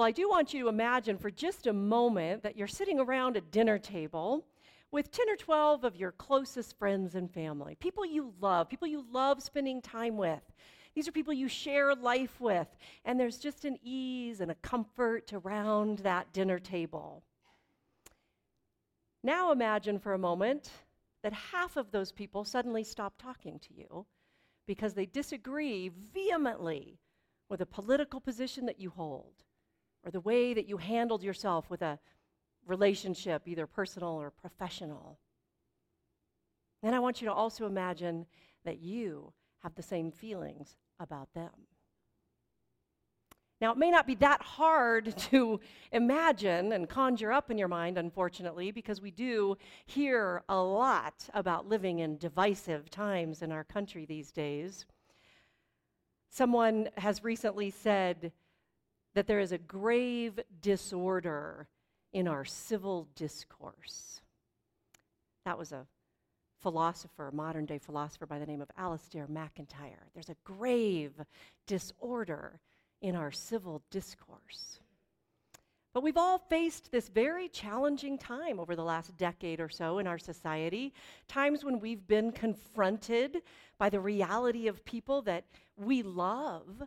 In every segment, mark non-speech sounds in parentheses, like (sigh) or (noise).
Well, I do want you to imagine for just a moment that you're sitting around a dinner table with 10 or 12 of your closest friends and family, people you love, people you love spending time with. These are people you share life with, and there's just an ease and a comfort around that dinner table. Now imagine for a moment that half of those people suddenly stop talking to you because they disagree vehemently with a political position that you hold or the way that you handled yourself with a relationship, either personal or professional. Then I want you to also imagine that you have the same feelings about them. Now, it may not be that hard (laughs) to imagine and conjure up in your mind, unfortunately, because we do hear a lot about living in divisive times in our country these days. Someone has recently said that there is a grave disorder in our civil discourse. That was a philosopher, modern day philosopher by the name of Alasdair MacIntyre. There's a grave disorder in our civil discourse. But we've all faced this very challenging time over the last decade or so in our society, times when we've been confronted by the reality of people that we love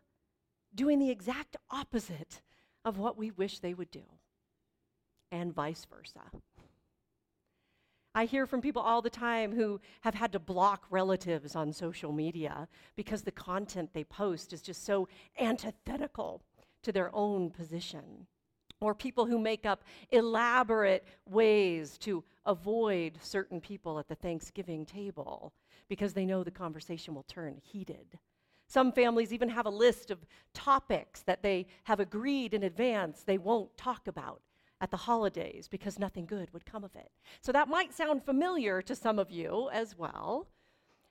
doing the exact opposite of what we wish they would do, and vice versa. I hear from people all the time who have had to block relatives on social media because the content they post is just so antithetical to their own position. Or people who make up elaborate ways to avoid certain people at the Thanksgiving table because they know the conversation will turn heated. Some families even have a list of topics that they have agreed in advance they won't talk about at the holidays because nothing good would come of it. So that might sound familiar to some of you as well.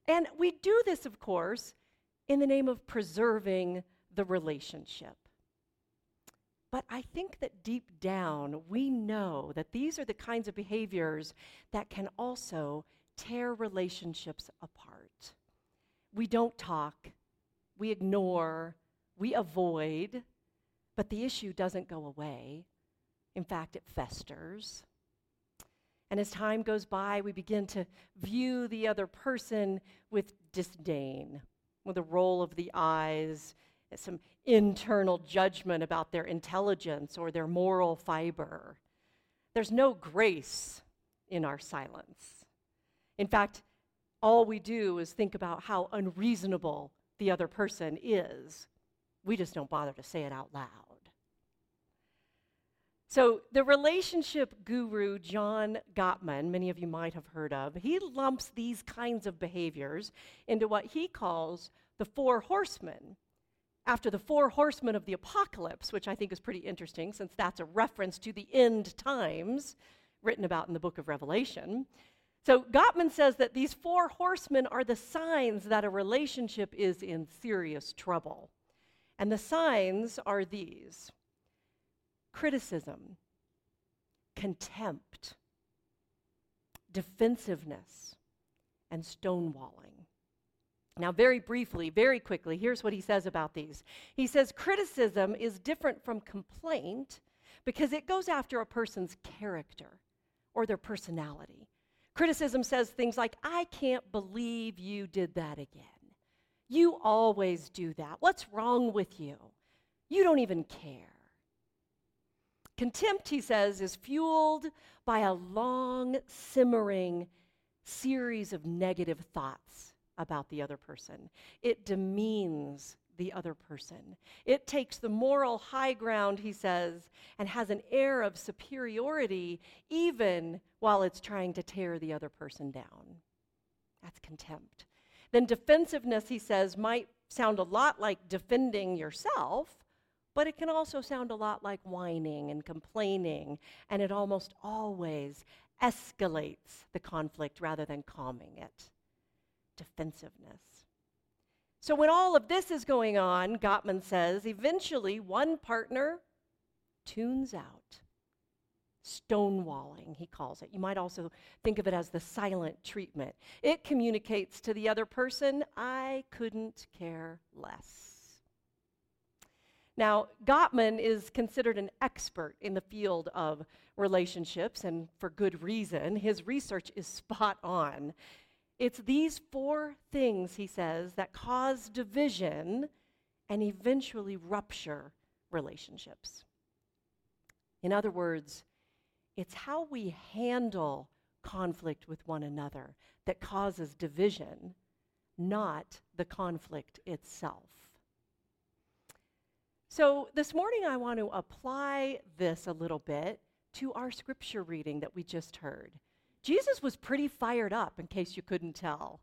And we do this, of course, in the name of preserving the relationship. But I think that deep down, we know that these are the kinds of behaviors that can also tear relationships apart. We don't talk, we ignore, we avoid, but the issue doesn't go away. In fact, it festers. And as time goes by, we begin to view the other person with disdain, with a roll of the eyes, some internal judgment about their intelligence or their moral fiber. There's no grace in our silence. In fact, all we do is think about how unreasonable the other person is. We just don't bother to say it out loud. So, the relationship guru John Gottman, many of you might have heard of, he lumps these kinds of behaviors into what he calls the four horsemen. After the four horsemen of the apocalypse, which I think is pretty interesting since that's a reference to the end times written about in the book of Revelation. So, Gottman says that these four horsemen are the signs that a relationship is in serious trouble. And the signs are these criticism, contempt, defensiveness, and stonewalling. Now, very briefly, very quickly, here's what he says about these. He says criticism is different from complaint because it goes after a person's character or their personality. Criticism says things like, I can't believe you did that again. You always do that. What's wrong with you? You don't even care. Contempt, he says, is fueled by a long, simmering series of negative thoughts about the other person. It demeans the other person. It takes the moral high ground, he says, and has an air of superiority even while it's trying to tear the other person down. That's contempt. Then defensiveness, he says, might sound a lot like defending yourself, but it can also sound a lot like whining and complaining, and it almost always escalates the conflict rather than calming it. Defensiveness. So, when all of this is going on, Gottman says, eventually one partner tunes out. Stonewalling, he calls it. You might also think of it as the silent treatment. It communicates to the other person, I couldn't care less. Now, Gottman is considered an expert in the field of relationships, and for good reason. His research is spot on. It's these four things, he says, that cause division and eventually rupture relationships. In other words, it's how we handle conflict with one another that causes division, not the conflict itself. So, this morning I want to apply this a little bit to our scripture reading that we just heard. Jesus was pretty fired up, in case you couldn't tell.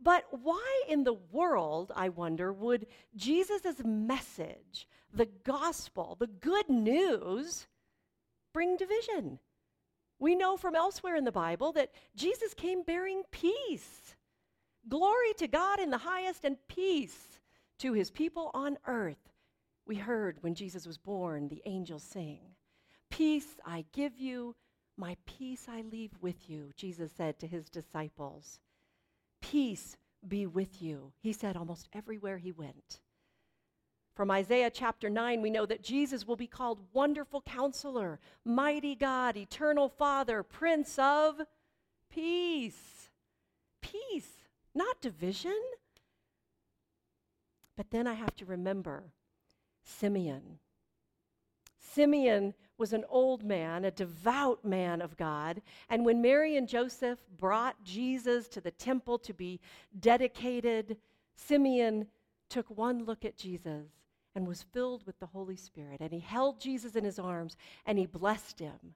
But why in the world, I wonder, would Jesus' message, the gospel, the good news, bring division? We know from elsewhere in the Bible that Jesus came bearing peace. Glory to God in the highest and peace to his people on earth. We heard when Jesus was born, the angels sing. Peace I give you, my peace I leave with you, Jesus said to his disciples. Peace be with you, he said almost everywhere he went. From Isaiah chapter 9, we know that Jesus will be called Wonderful Counselor, Mighty God, Eternal Father, Prince of Peace. Peace, not division. But then I have to remember Simeon. Simeon was an old man, a devout man of God. And when Mary and Joseph brought Jesus to the temple to be dedicated, Simeon took one look at Jesus and was filled with the Holy Spirit. And he held Jesus in his arms and he blessed him.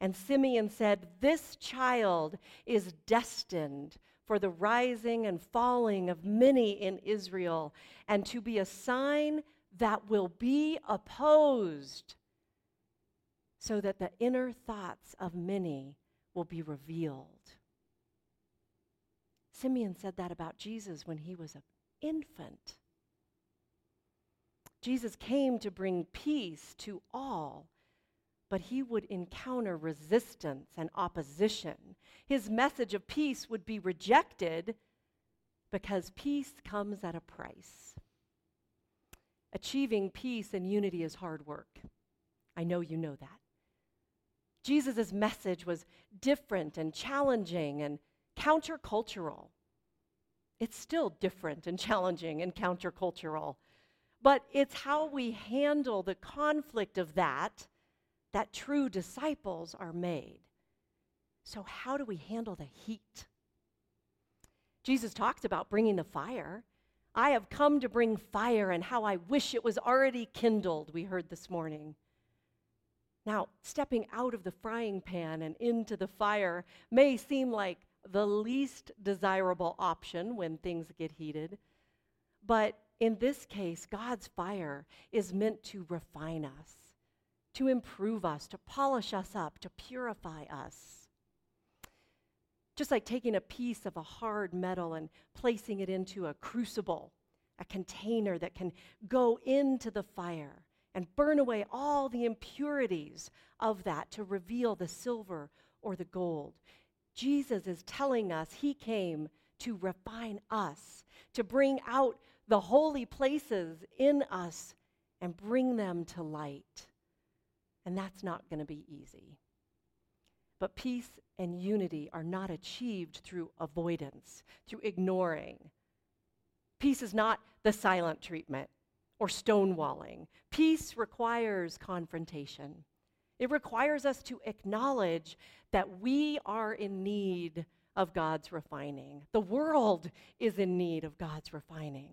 And Simeon said, This child is destined for the rising and falling of many in Israel, and to be a sign that will be opposed so that the inner thoughts of many will be revealed. Simeon said that about Jesus when he was an infant. Jesus came to bring peace to all, but he would encounter resistance and opposition. His message of peace would be rejected because peace comes at a price. Achieving peace and unity is hard work. I know you know that. Jesus' message was different and challenging and countercultural. It's still different and (laughs) challenging and countercultural, but it's how we handle the conflict of that that true disciples are made. So, how do we handle the heat? Jesus talks about bringing the fire. I have come to bring fire, and how I wish it was already kindled, we heard this morning. Now, stepping out of the frying pan and into the fire may seem like the least desirable option when things get heated, but in this case, God's fire is meant to refine us, to improve us, to polish us up, to purify us. Just like taking a piece of a hard metal and placing it into a crucible, a container that can go into the fire and burn away all the impurities of that to reveal the silver or the gold. Jesus is telling us he came to refine us, to bring out the holy places in us and bring them to light. And that's not going to be easy. But peace and unity are not achieved through avoidance, through ignoring. Peace is not the silent treatment or stonewalling. Peace requires confrontation. It requires us to acknowledge that we are in need of God's refining. The world is in need of God's refining.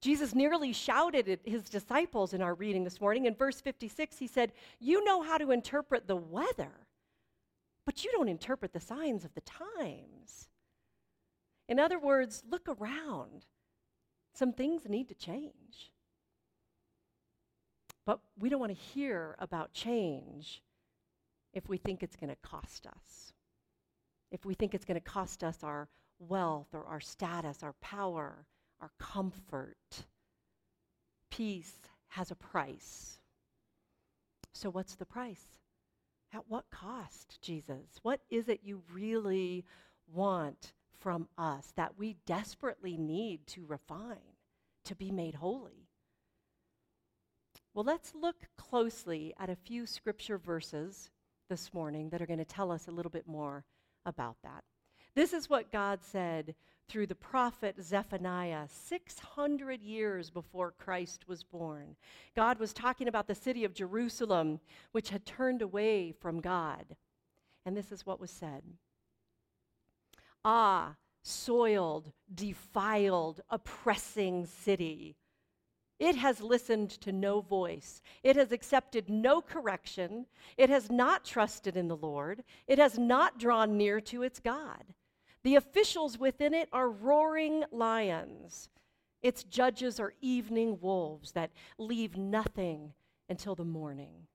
Jesus nearly shouted at his disciples in our reading this morning. In verse 56, he said, You know how to interpret the weather, but you don't interpret the signs of the times. In other words, look around. Some things need to change. But we don't want to hear about change if we think it's going to cost us. If we think it's going to cost us our wealth or our status, our power, our comfort. Peace has a price. So, what's the price? At what cost, Jesus? What is it you really want from us that we desperately need to refine, to be made holy? Well, let's look closely at a few scripture verses this morning that are going to tell us a little bit more about that. This is what God said through the prophet Zephaniah 600 years before Christ was born. God was talking about the city of Jerusalem, which had turned away from God. And this is what was said Ah, soiled, defiled, oppressing city. It has listened to no voice. It has accepted no correction. It has not trusted in the Lord. It has not drawn near to its God. The officials within it are roaring lions. Its judges are evening wolves that leave nothing until the morning.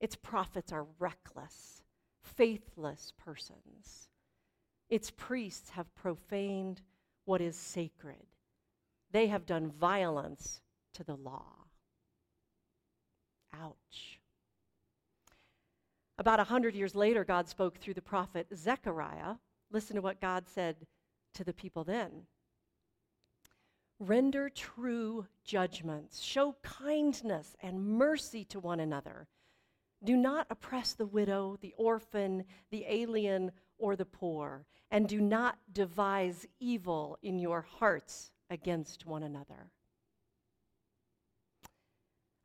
Its prophets are reckless, faithless persons. Its priests have profaned what is sacred. They have done violence to the law. Ouch. About a hundred years later, God spoke through the prophet Zechariah Listen to what God said to the people then. Render true judgments, show kindness and mercy to one another. Do not oppress the widow, the orphan, the alien, or the poor, and do not devise evil in your hearts against one another.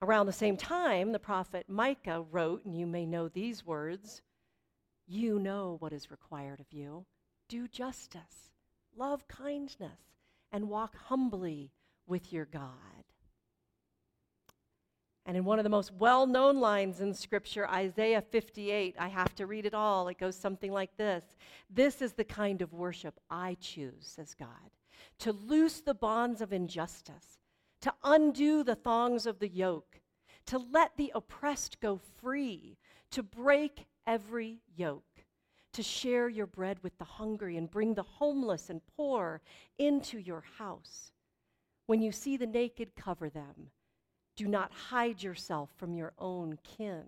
Around the same time, the prophet Micah wrote, and you may know these words You know what is required of you do justice, love kindness, and walk humbly with your God. And in one of the most well known lines in Scripture, Isaiah 58, I have to read it all. It goes something like this This is the kind of worship I choose, says God, to loose the bonds of injustice, to undo the thongs of the yoke, to let the oppressed go free, to break every yoke to share your bread with the hungry and bring the homeless and poor into your house. When you see the naked, cover them. Do not hide yourself from your own kin.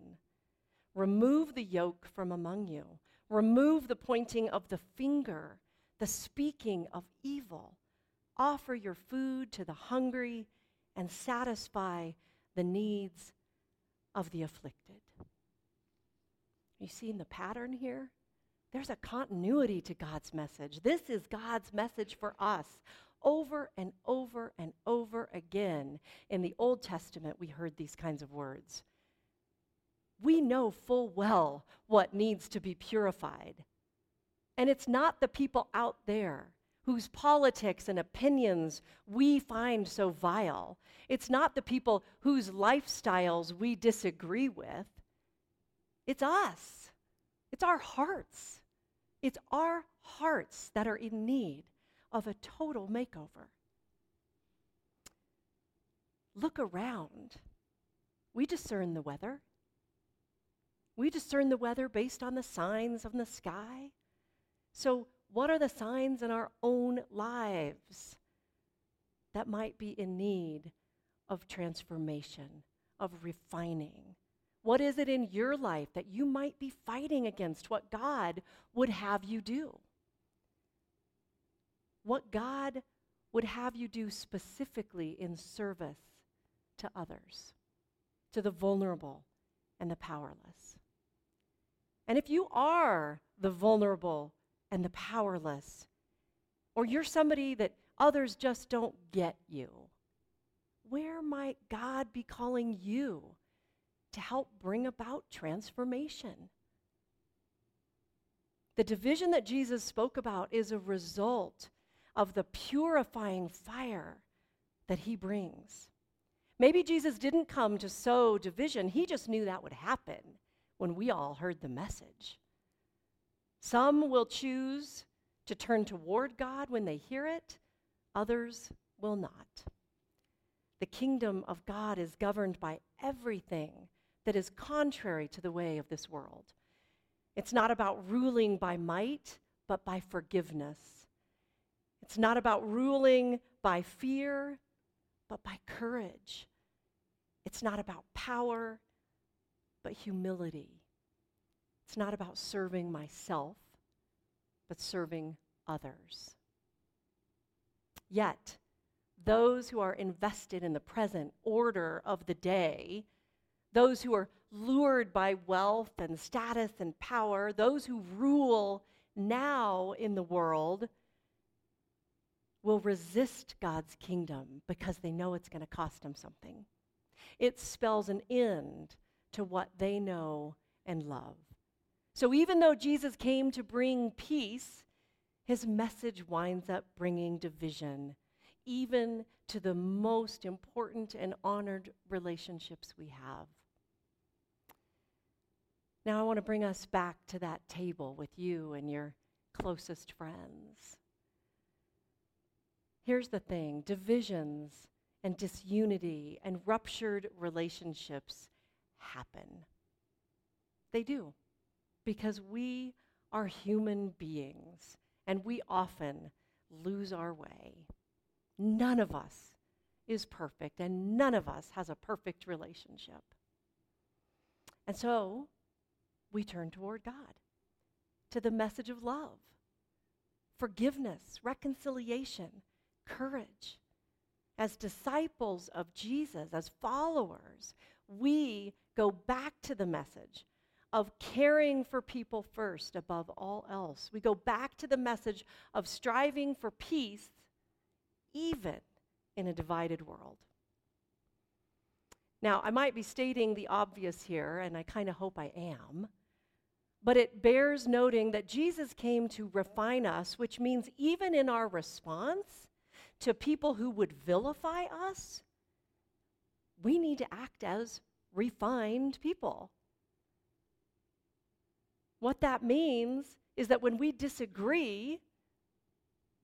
Remove the yoke from among you. Remove the pointing of the finger, the speaking of evil. Offer your food to the hungry and satisfy the needs of the afflicted. You seeing the pattern here? There's a continuity to God's message. This is God's message for us. Over and over and over again in the Old Testament, we heard these kinds of words. We know full well what needs to be purified. And it's not the people out there whose politics and opinions we find so vile. It's not the people whose lifestyles we disagree with. It's us, it's our hearts. It's our hearts that are in need of a total makeover. Look around. We discern the weather. We discern the weather based on the signs of the sky. So, what are the signs in our own lives that might be in need of transformation, of refining? What is it in your life that you might be fighting against what God would have you do? What God would have you do specifically in service to others, to the vulnerable and the powerless. And if you are the vulnerable and the powerless, or you're somebody that others just don't get you, where might God be calling you to help bring about transformation. The division that Jesus spoke about is a result of the purifying fire that he brings. Maybe Jesus didn't come to sow division, he just knew that would happen when we all heard the message. Some will choose to turn toward God when they hear it, others will not. The kingdom of God is governed by everything that is contrary to the way of this world. It's not about ruling by might, but by forgiveness. It's not about ruling by fear, but by courage. It's not about power, but humility. It's not about serving myself, but serving others. Yet, those who are invested in the present order of the day, those who are lured by wealth and status and power, those who rule now in the world, will resist God's kingdom because they know it's going to cost them something. It spells an end to what they know and love. So even though Jesus came to bring peace, his message winds up bringing division, even to the most important and honored relationships we have. Now, I want to bring us back to that table with you and your closest friends. Here's the thing divisions and disunity and ruptured relationships happen. They do, because we are human beings and we often lose our way. None of us is perfect, and none of us has a perfect relationship. And so we turn toward God, to the message of love, forgiveness, reconciliation, courage. As disciples of Jesus, as followers, we go back to the message of caring for people first above all else. We go back to the message of striving for peace even in a divided world. Now, I might be stating the obvious here, and I kind of hope I am, but it bears noting that Jesus came to refine us, which means even in our response to people who would vilify us, we need to act as refined people. What that means is that when we disagree,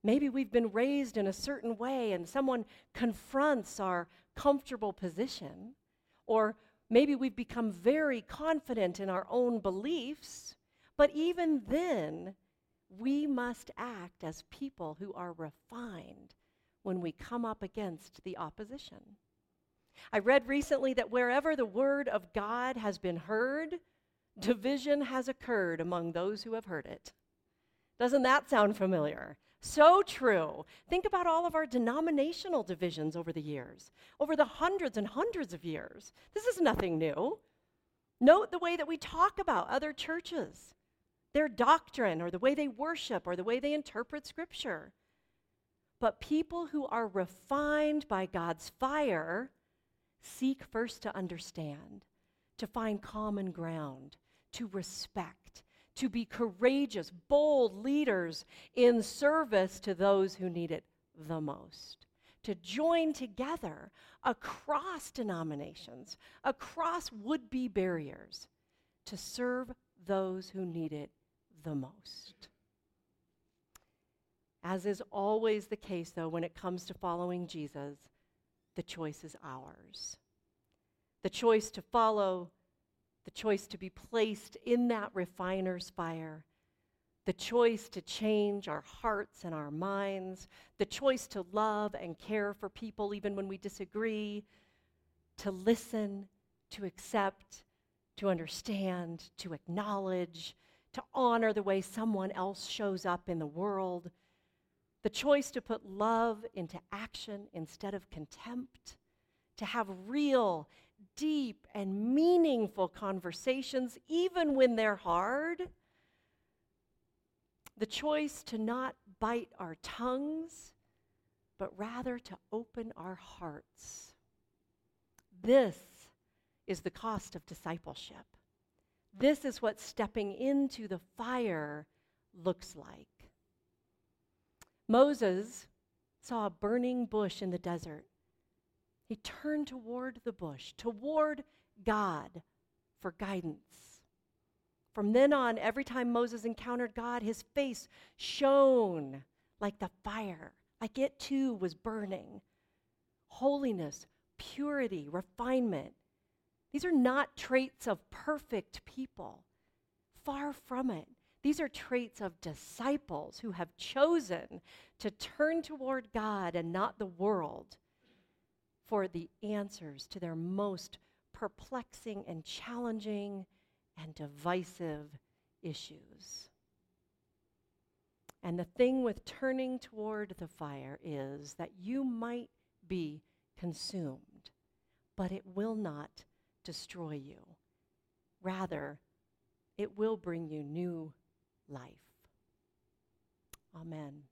maybe we've been raised in a certain way and someone confronts our comfortable position, or maybe we've become very confident in our own beliefs, but even then, we must act as people who are refined when we come up against the opposition. I read recently that wherever the word of God has been heard, division has occurred among those who have heard it. Doesn't that sound familiar? So true. Think about all of our denominational divisions over the years, over the hundreds and hundreds of years. This is nothing new. Note the way that we talk about other churches, their doctrine, or the way they worship, or the way they interpret Scripture. But people who are refined by God's fire seek first to understand, to find common ground, to respect, to be courageous, bold leaders in service to those who need it the most. To join together across denominations, across would be barriers, to serve those who need it the most. As is always the case, though, when it comes to following Jesus, the choice is ours. The choice to follow the choice to be placed in that refiner's fire, the choice to change our hearts and our minds, the choice to love and care for people even when we disagree, to listen, to accept, to understand, to acknowledge, to honor the way someone else shows up in the world, the choice to put love into action instead of contempt, to have real deep and meaningful conversations, even when they're hard. The choice to not bite our tongues, but rather to open our hearts. This is the cost of discipleship. This is what stepping into the fire looks like. Moses saw a burning bush in the desert he turned toward the bush, toward God for guidance. From then on, every time Moses encountered God, his face shone like the fire, like it too was burning. Holiness, purity, refinement. These are not traits of perfect people. Far from it. These are traits of disciples who have chosen to turn toward God and not the world for the answers to their most perplexing and challenging and divisive issues. And the thing with turning toward the fire is that you might be consumed, but it will not destroy you. Rather, it will bring you new life. Amen.